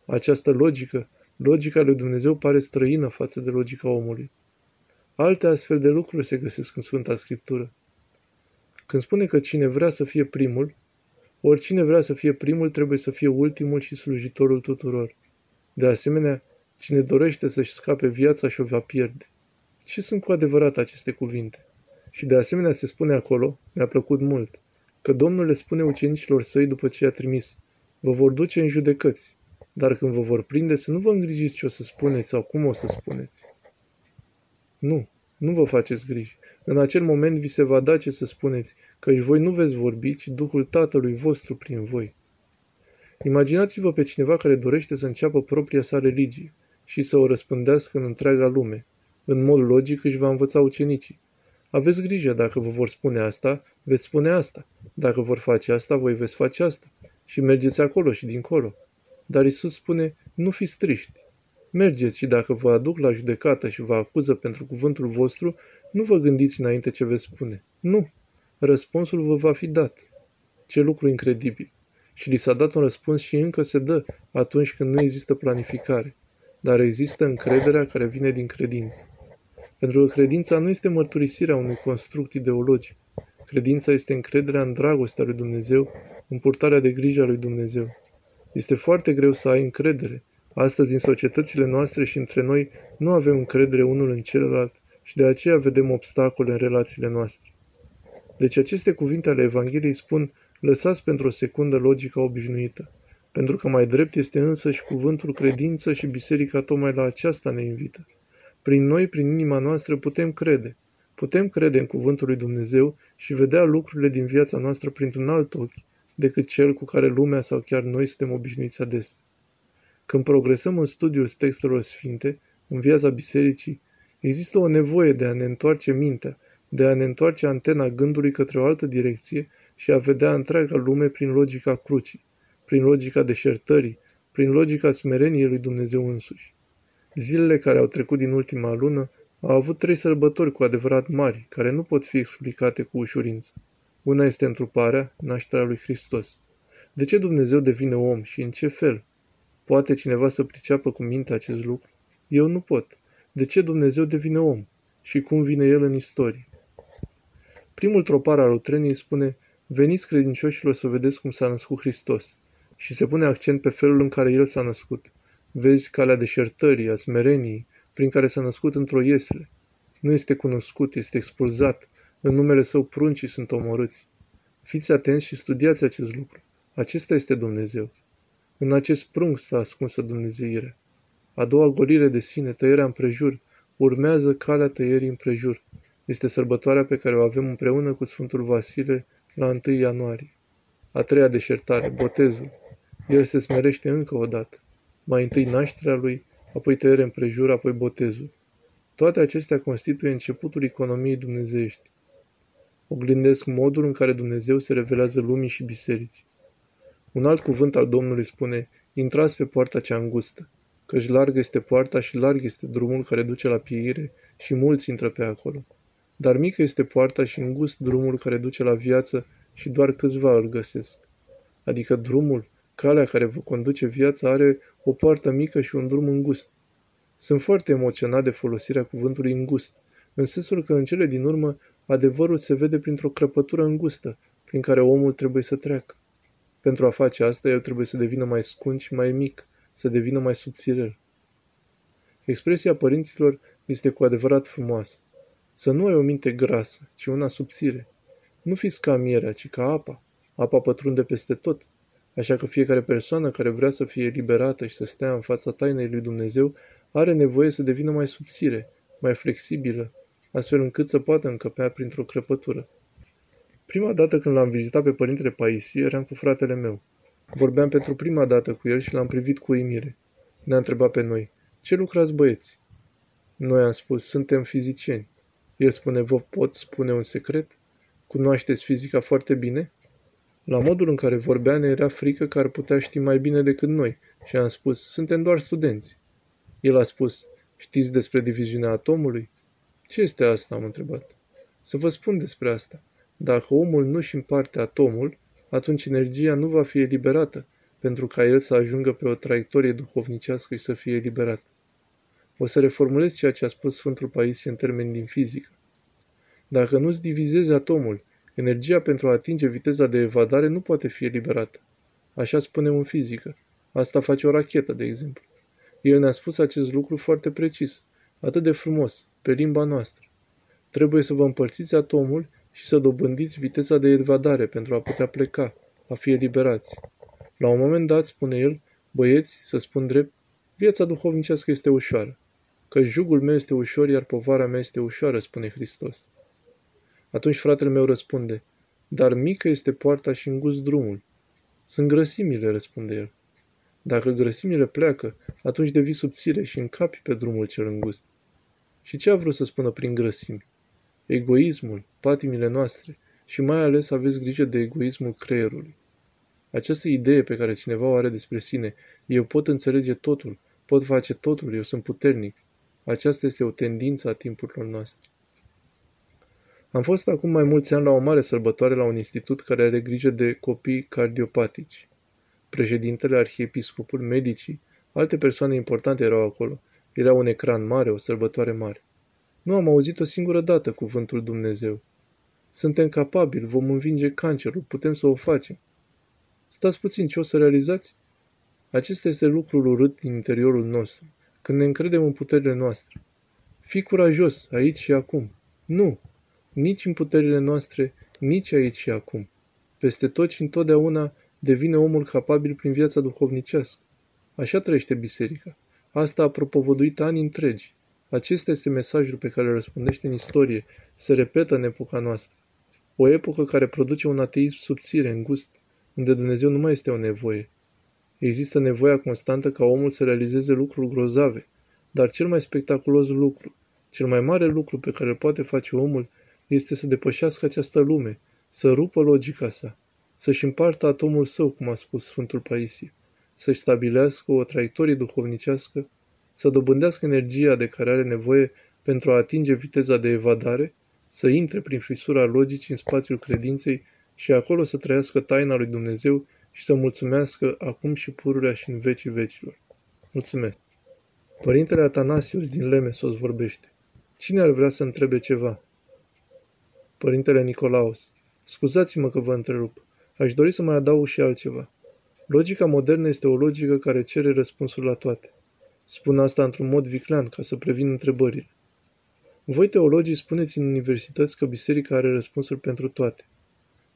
Această logică, logica lui Dumnezeu pare străină față de logica omului. Alte astfel de lucruri se găsesc în Sfânta Scriptură. Când spune că cine vrea să fie primul, oricine vrea să fie primul trebuie să fie ultimul și slujitorul tuturor. De asemenea, cine dorește să-și scape viața și o va pierde. Ce sunt cu adevărat aceste cuvinte? Și de asemenea se spune acolo, mi-a plăcut mult, că Domnul le spune ucenicilor săi după ce i-a trimis, vă vor duce în judecăți, dar când vă vor prinde să nu vă îngrijiți ce o să spuneți sau cum o să spuneți. Nu, nu vă faceți griji. În acel moment vi se va da ce să spuneți, căci voi nu veți vorbi, ci Duhul Tatălui vostru prin voi. Imaginați-vă pe cineva care dorește să înceapă propria sa religie și să o răspândească în întreaga lume. În mod logic își va învăța ucenicii. Aveți grijă, dacă vă vor spune asta, veți spune asta. Dacă vor face asta, voi veți face asta. Și mergeți acolo și dincolo. Dar Isus spune, nu fiți triști. Mergeți și dacă vă aduc la judecată și vă acuză pentru cuvântul vostru, nu vă gândiți înainte ce veți spune. Nu. Răspunsul vă va fi dat. Ce lucru incredibil. Și li s-a dat un răspuns și încă se dă atunci când nu există planificare. Dar există încrederea care vine din credință. Pentru că credința nu este mărturisirea unui construct ideologic. Credința este încrederea în dragostea lui Dumnezeu, în purtarea de grijă a lui Dumnezeu. Este foarte greu să ai încredere. Astăzi, în societățile noastre și între noi, nu avem încredere unul în celălalt și de aceea vedem obstacole în relațiile noastre. Deci aceste cuvinte ale Evangheliei spun, lăsați pentru o secundă logica obișnuită, pentru că mai drept este însă și cuvântul credință și biserica tocmai la aceasta ne invită. Prin noi, prin inima noastră, putem crede. Putem crede în cuvântul lui Dumnezeu și vedea lucrurile din viața noastră printr-un alt ochi decât cel cu care lumea sau chiar noi suntem obișnuiți adesea. Când progresăm în studiul textelor sfinte, în viața bisericii, există o nevoie de a ne întoarce mintea, de a ne întoarce antena gândului către o altă direcție și a vedea întreaga lume prin logica crucii, prin logica deșertării, prin logica smereniei lui Dumnezeu însuși. Zilele care au trecut din ultima lună au avut trei sărbători cu adevărat mari, care nu pot fi explicate cu ușurință. Una este întruparea, nașterea lui Hristos. De ce Dumnezeu devine om și în ce fel? Poate cineva să priceapă cu minte acest lucru? Eu nu pot. De ce Dumnezeu devine om? Și cum vine El în istorie? Primul tropar al utreniei spune, veniți credincioșilor să vedeți cum s-a născut Hristos. Și se pune accent pe felul în care El s-a născut. Vezi calea deșertării, a smereniei, prin care s-a născut într-o iesle. Nu este cunoscut, este expulzat. În numele său pruncii sunt omorâți. Fiți atenți și studiați acest lucru. Acesta este Dumnezeu. În acest prunc stă ascunsă Dumnezeirea. A doua golire de sine, tăierea împrejur, urmează calea tăierii împrejur. Este sărbătoarea pe care o avem împreună cu Sfântul Vasile la 1 ianuarie. A treia deșertare, botezul. El se smerește încă o dată. Mai întâi nașterea lui, apoi tăierea împrejur, apoi botezul. Toate acestea constituie începutul economiei dumnezeiești. Oglindesc modul în care Dumnezeu se revelează lumii și bisericii. Un alt cuvânt al Domnului spune, intrați pe poarta cea îngustă, căci largă este poarta și larg este drumul care duce la pieire și mulți intră pe acolo. Dar mică este poarta și îngust drumul care duce la viață și doar câțiva îl găsesc. Adică drumul, calea care vă conduce viața are o poartă mică și un drum îngust. Sunt foarte emoționat de folosirea cuvântului îngust, în sensul că în cele din urmă adevărul se vede printr-o crăpătură îngustă, prin care omul trebuie să treacă. Pentru a face asta, el trebuie să devină mai scund și mai mic, să devină mai subțirel. Expresia părinților este cu adevărat frumoasă. Să nu ai o minte grasă, ci una subțire. Nu fiți ca mierea, ci ca apa. Apa pătrunde peste tot. Așa că fiecare persoană care vrea să fie eliberată și să stea în fața tainei lui Dumnezeu are nevoie să devină mai subțire, mai flexibilă, astfel încât să poată încăpea printr-o crăpătură. Prima dată când l-am vizitat pe părintele Paisie, eram cu fratele meu. Vorbeam pentru prima dată cu el și l-am privit cu uimire. Ne-a întrebat pe noi, ce lucrați băieți? Noi am spus, suntem fizicieni. El spune, vă pot spune un secret? Cunoașteți fizica foarte bine? La modul în care vorbea ne era frică că ar putea ști mai bine decât noi și am spus, suntem doar studenți. El a spus, știți despre diviziunea atomului? Ce este asta, am întrebat. Să vă spun despre asta. Dacă omul nu-și împarte atomul, atunci energia nu va fi eliberată, pentru ca el să ajungă pe o traiectorie duhovnicească și să fie eliberat. O să reformulez ceea ce a spus Sfântul Paisie în termeni din fizică. Dacă nu-ți divizezi atomul, energia pentru a atinge viteza de evadare nu poate fi eliberată. Așa spunem în fizică. Asta face o rachetă, de exemplu. El ne-a spus acest lucru foarte precis, atât de frumos, pe limba noastră. Trebuie să vă împărțiți atomul și să dobândiți viteza de evadare pentru a putea pleca, a fi eliberați. La un moment dat, spune el, băieți, să spun drept, viața duhovnicească este ușoară, că jugul meu este ușor, iar povara mea este ușoară, spune Hristos. Atunci fratele meu răspunde, dar mică este poarta și îngust drumul. Sunt grăsimile, răspunde el. Dacă grăsimile pleacă, atunci devii subțire și încapi pe drumul cel îngust. Și ce a vrut să spună prin grăsimi? Egoismul, patimile noastre și mai ales aveți grijă de egoismul creierului. Această idee pe care cineva o are despre sine, eu pot înțelege totul, pot face totul, eu sunt puternic, aceasta este o tendință a timpurilor noastre. Am fost acum mai mulți ani la o mare sărbătoare la un institut care are grijă de copii cardiopatici. Președintele, arhiepiscopul, medicii, alte persoane importante erau acolo. Era un ecran mare, o sărbătoare mare. Nu am auzit o singură dată cuvântul Dumnezeu. Suntem capabili, vom învinge cancerul, putem să o facem. Stați puțin, ce o să realizați? Acesta este lucrul urât din interiorul nostru, când ne încredem în puterile noastre. Fii curajos, aici și acum. Nu, nici în puterile noastre, nici aici și acum. Peste tot și întotdeauna devine omul capabil prin viața duhovnicească. Așa trăiește biserica. Asta a propovăduit ani întregi. Acesta este mesajul pe care îl răspundește în istorie, se repetă în epoca noastră. O epocă care produce un ateism subțire, îngust, unde Dumnezeu nu mai este o nevoie. Există nevoia constantă ca omul să realizeze lucruri grozave, dar cel mai spectaculos lucru, cel mai mare lucru pe care îl poate face omul este să depășească această lume, să rupă logica sa, să-și împartă atomul său, cum a spus Sfântul Paisie, să-și stabilească o traiectorie duhovnicească, să dobândească energia de care are nevoie pentru a atinge viteza de evadare, să intre prin fisura logicii în spațiul credinței și acolo să trăiască taina lui Dumnezeu și să mulțumească acum și pururea și în vecii vecilor. Mulțumesc! Părintele Atanasius din Lemesos vorbește. Cine ar vrea să întrebe ceva? Părintele Nicolaus. Scuzați-mă că vă întrerup. Aș dori să mai adaug și altceva. Logica modernă este o logică care cere răspunsuri la toate. Spun asta într-un mod viclean, ca să previn întrebările. Voi, teologii, spuneți în universități că biserica are răspunsuri pentru toate.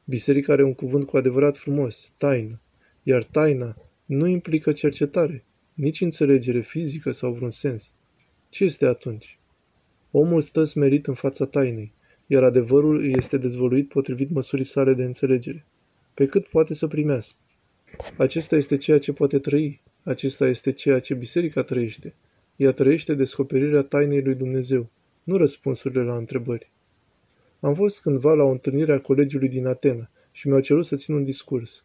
Biserica are un cuvânt cu adevărat frumos, taină, iar taina nu implică cercetare, nici înțelegere fizică sau vreun sens. Ce este atunci? Omul stă smerit în fața tainei, iar adevărul îi este dezvoluit potrivit măsurii sale de înțelegere, pe cât poate să primească. Acesta este ceea ce poate trăi, acesta este ceea ce biserica trăiește. Ea trăiește descoperirea tainei lui Dumnezeu, nu răspunsurile la întrebări. Am fost cândva la o întâlnire a colegiului din Atena și mi-au cerut să țin un discurs.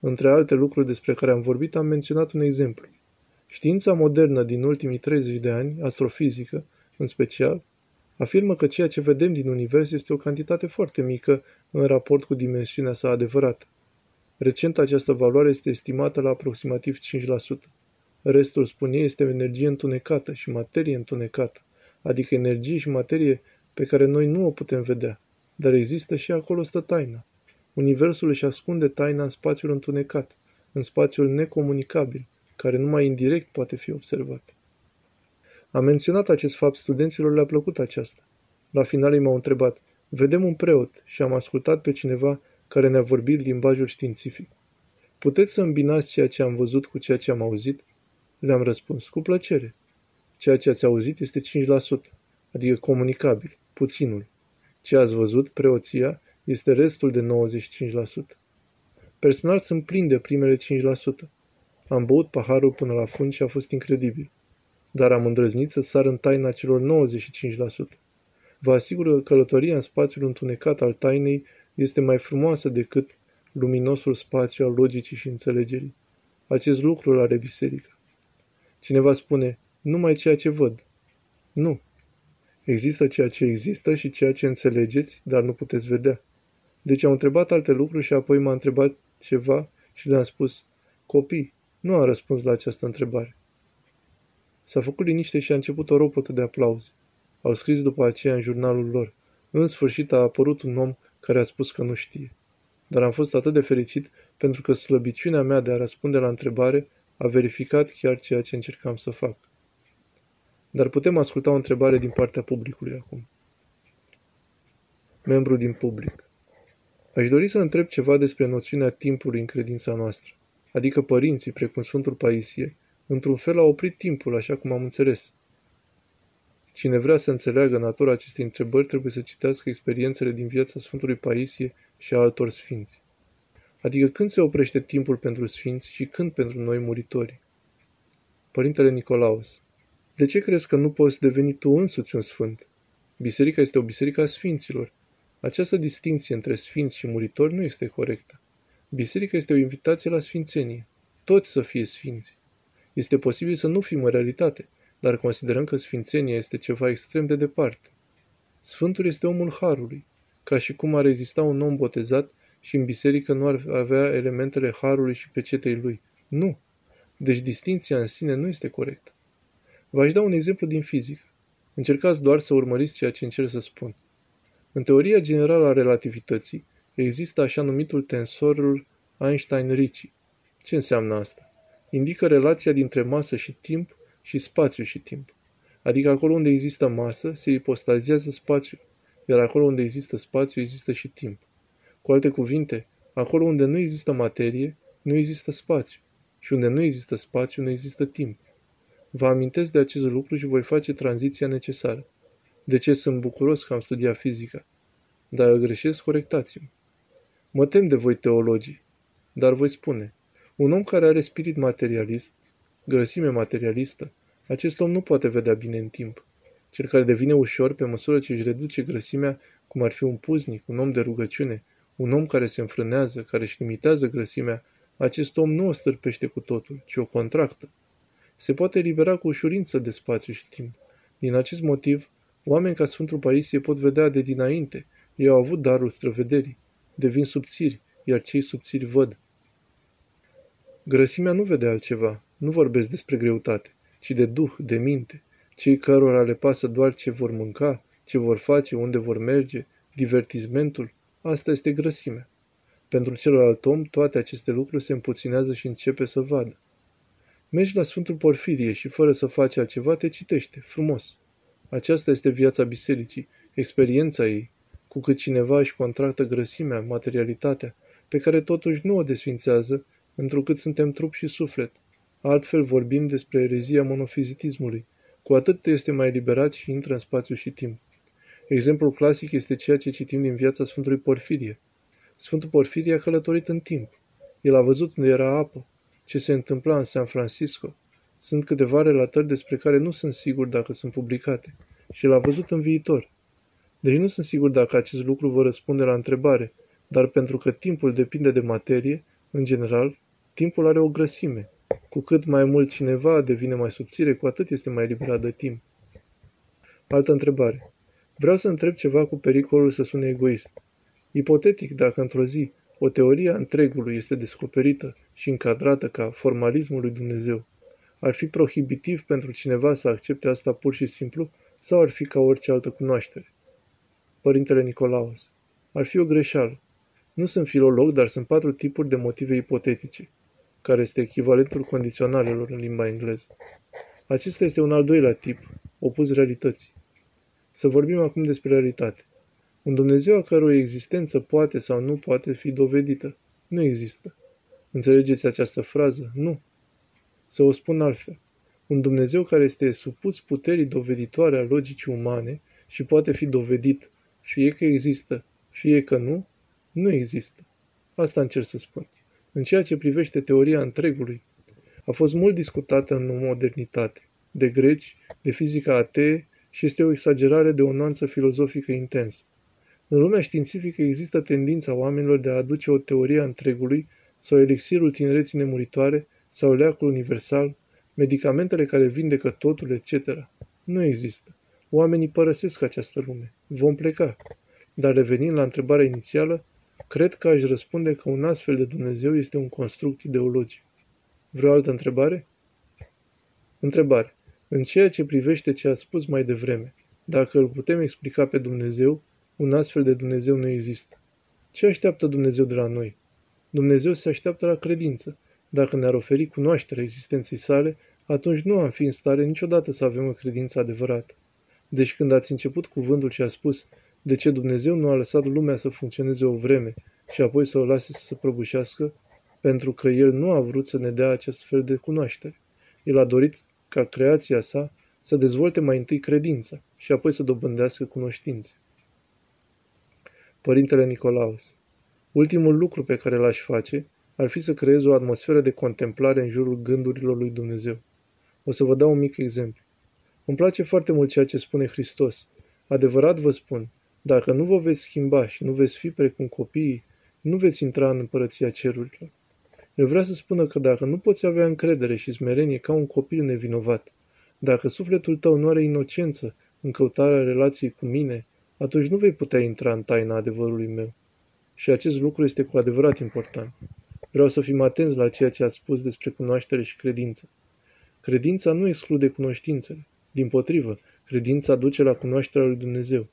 Între alte lucruri despre care am vorbit, am menționat un exemplu. Știința modernă din ultimii 30 de ani, astrofizică, în special, afirmă că ceea ce vedem din univers este o cantitate foarte mică în raport cu dimensiunea sa adevărată. Recent această valoare este estimată la aproximativ 5%. Restul, spun ei, este energie întunecată și materie întunecată, adică energie și materie pe care noi nu o putem vedea, dar există și acolo stă taina. Universul își ascunde taina în spațiul întunecat, în spațiul necomunicabil, care numai indirect poate fi observat. Am menționat acest fapt studenților, le-a plăcut aceasta. La final ei m-au întrebat, vedem un preot și am ascultat pe cineva care ne-a vorbit limbajul științific. Puteți să îmbinați ceea ce am văzut cu ceea ce am auzit? Le-am răspuns, cu plăcere. Ceea ce ați auzit este 5%, adică comunicabil, puținul. Ce ați văzut, preoția, este restul de 95%. Personal sunt plin de primele 5%. Am băut paharul până la fund și a fost incredibil dar am îndrăznit să sar în taina celor 95%. Vă asigur că călătoria în spațiul întunecat al tainei este mai frumoasă decât luminosul spațiu al logicii și înțelegerii. Acest lucru îl are biserica. Cineva spune, numai ceea ce văd. Nu. Există ceea ce există și ceea ce înțelegeți, dar nu puteți vedea. Deci am întrebat alte lucruri și apoi m-a întrebat ceva și le-am spus, copii, nu am răspuns la această întrebare. S-a făcut liniște și a început o ropotă de aplauze. Au scris după aceea în jurnalul lor. În sfârșit a apărut un om care a spus că nu știe. Dar am fost atât de fericit pentru că slăbiciunea mea de a răspunde la întrebare a verificat chiar ceea ce încercam să fac. Dar putem asculta o întrebare din partea publicului acum. Membru din public. Aș dori să întreb ceva despre noțiunea timpului în credința noastră, adică părinții, precum Sfântul Paisie, Într-un fel a oprit timpul, așa cum am înțeles. Cine vrea să înțeleagă natura acestei întrebări trebuie să citească experiențele din viața Sfântului Paisie și a altor sfinți. Adică când se oprește timpul pentru sfinți și când pentru noi muritori. Părintele Nicolaus De ce crezi că nu poți deveni tu însuți un sfânt? Biserica este o biserică a sfinților. Această distinție între sfinți și muritori nu este corectă. Biserica este o invitație la sfințenie. Toți să fie sfinți. Este posibil să nu fim în realitate, dar considerăm că sfințenia este ceva extrem de departe. Sfântul este omul harului, ca și cum ar exista un om botezat și în biserică nu ar avea elementele harului și pecetei lui. Nu. Deci distinția în sine nu este corectă. V-aș da un exemplu din fizică. Încercați doar să urmăriți ceea ce încerc să spun. În teoria generală a relativității există așa numitul tensorul Einstein-Ricci. Ce înseamnă asta? Indică relația dintre masă și timp și spațiu și timp. Adică acolo unde există masă, se ipostazează spațiul, iar acolo unde există spațiu, există și timp. Cu alte cuvinte, acolo unde nu există materie, nu există spațiu. Și unde nu există spațiu, nu există timp. Vă amintesc de acest lucru și voi face tranziția necesară. De ce sunt bucuros că am studiat fizica? Dar eu greșesc, corectați-mă. Mă tem de voi teologii, dar voi spune, un om care are spirit materialist, grăsime materialistă, acest om nu poate vedea bine în timp. Cel care devine ușor pe măsură ce își reduce grăsimea, cum ar fi un puznic, un om de rugăciune, un om care se înfrânează, care își limitează grăsimea, acest om nu o stârpește cu totul, ci o contractă. Se poate libera cu ușurință de spațiu și timp. Din acest motiv, oameni ca Sfântul Paisie pot vedea de dinainte. Ei au avut darul străvederii. Devin subțiri, iar cei subțiri văd. Grăsimea nu vede altceva. Nu vorbesc despre greutate, ci de duh, de minte. Cei cărora le pasă doar ce vor mânca, ce vor face, unde vor merge, divertismentul, asta este grăsimea. Pentru celălalt om, toate aceste lucruri se împuținează și începe să vadă. Mergi la Sfântul Porfirie și fără să faci altceva te citește, frumos. Aceasta este viața bisericii, experiența ei, cu cât cineva își contractă grăsimea, materialitatea, pe care totuși nu o desfințează, întrucât suntem trup și suflet. Altfel vorbim despre erezia monofizitismului. Cu atât este mai liberat și intră în spațiu și timp. Exemplul clasic este ceea ce citim din viața Sfântului Porfirie. Sfântul Porfirie a călătorit în timp. El a văzut unde era apă, ce se întâmpla în San Francisco. Sunt câteva relatări despre care nu sunt sigur dacă sunt publicate și l-a văzut în viitor. Deci nu sunt sigur dacă acest lucru vă răspunde la întrebare, dar pentru că timpul depinde de materie, în general, timpul are o grăsime. Cu cât mai mult cineva devine mai subțire, cu atât este mai liberat de timp. Altă întrebare. Vreau să întreb ceva cu pericolul să sune egoist. Ipotetic, dacă într-o zi o teorie a întregului este descoperită și încadrată ca formalismul lui Dumnezeu. Ar fi prohibitiv pentru cineva să accepte asta pur și simplu sau ar fi ca orice altă cunoaștere? Părintele Nicolaus. Ar fi o greșeală. Nu sunt filolog, dar sunt patru tipuri de motive ipotetice, care este echivalentul condiționalelor în limba engleză. Acesta este un al doilea tip, opus realității. Să vorbim acum despre realitate. Un Dumnezeu a cărui existență poate sau nu poate fi dovedită. Nu există. Înțelegeți această frază? Nu. Să o spun altfel. Un Dumnezeu care este supus puterii doveditoare a logicii umane și poate fi dovedit, fie că există, fie că nu, nu există. Asta încerc să spun. În ceea ce privește teoria întregului, a fost mult discutată în modernitate, de greci, de fizica atee și este o exagerare de o nuanță filozofică intensă. În lumea științifică există tendința oamenilor de a aduce o teorie a întregului sau elixirul tinereții nemuritoare sau leacul universal, medicamentele care vindecă totul, etc. Nu există. Oamenii părăsesc această lume. Vom pleca. Dar revenind la întrebarea inițială, cred că aș răspunde că un astfel de Dumnezeu este un construct ideologic. Vreo altă întrebare? Întrebare. În ceea ce privește ce ați spus mai devreme, dacă îl putem explica pe Dumnezeu, un astfel de Dumnezeu nu există. Ce așteaptă Dumnezeu de la noi? Dumnezeu se așteaptă la credință. Dacă ne-ar oferi cunoașterea existenței sale, atunci nu am fi în stare niciodată să avem o credință adevărată. Deci când ați început cuvântul și a spus de ce Dumnezeu nu a lăsat lumea să funcționeze o vreme și apoi să o lase să se prăbușească, pentru că El nu a vrut să ne dea acest fel de cunoaștere. El a dorit ca creația sa să dezvolte mai întâi credința și apoi să dobândească cunoștințe. Părintele Nicolaus. Ultimul lucru pe care l-aș face ar fi să creez o atmosferă de contemplare în jurul gândurilor lui Dumnezeu. O să vă dau un mic exemplu. Îmi place foarte mult ceea ce spune Hristos. Adevărat vă spun, dacă nu vă veți schimba și nu veți fi precum copiii, nu veți intra în împărăția cerurilor. El vrea să spună că dacă nu poți avea încredere și smerenie ca un copil nevinovat, dacă sufletul tău nu are inocență în căutarea relației cu mine, atunci nu vei putea intra în taina adevărului meu. Și acest lucru este cu adevărat important. Vreau să fim atenți la ceea ce ați spus despre cunoaștere și credință. Credința nu exclude cunoștințele. Din potrivă, credința duce la cunoașterea lui Dumnezeu.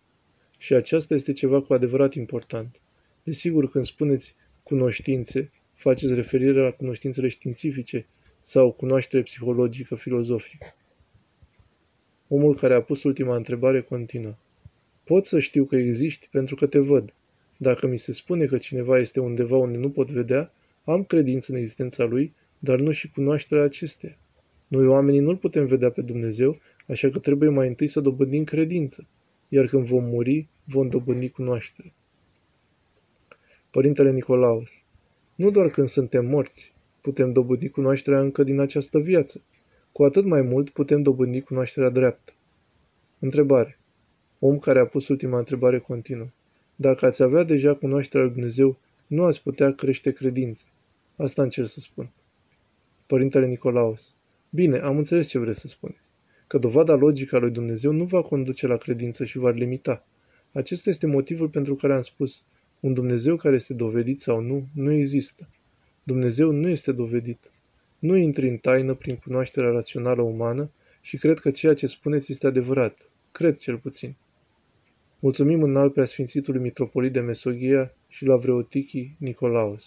Și aceasta este ceva cu adevărat important. Desigur, când spuneți cunoștințe, faceți referire la cunoștințele științifice sau cunoaștere psihologică, filozofică. Omul care a pus ultima întrebare continuă. Pot să știu că existi pentru că te văd. Dacă mi se spune că cineva este undeva unde nu pot vedea, am credință în existența lui, dar nu și cunoașterea acesteia. Noi oamenii nu-L putem vedea pe Dumnezeu, așa că trebuie mai întâi să dobândim credință, iar când vom muri, vom dobândi cunoaștere. Părintele Nicolaus, nu doar când suntem morți, putem dobândi cunoașterea încă din această viață. Cu atât mai mult putem dobândi cunoașterea dreaptă. Întrebare. Om care a pus ultima întrebare continuă. Dacă ați avea deja cunoașterea lui Dumnezeu, nu ați putea crește credința. Asta încerc să spun. Părintele Nicolaus. Bine, am înțeles ce vreți să spuneți. Că dovada logică a lui Dumnezeu nu va conduce la credință și va limita. Acesta este motivul pentru care am spus, un Dumnezeu care este dovedit sau nu, nu există. Dumnezeu nu este dovedit. Nu intri în taină prin cunoașterea rațională umană și cred că ceea ce spuneți este adevărat. Cred cel puțin. Mulțumim înalt preasfințitului mitropolit de Mesoghia și la Vreotichii Nicolaus.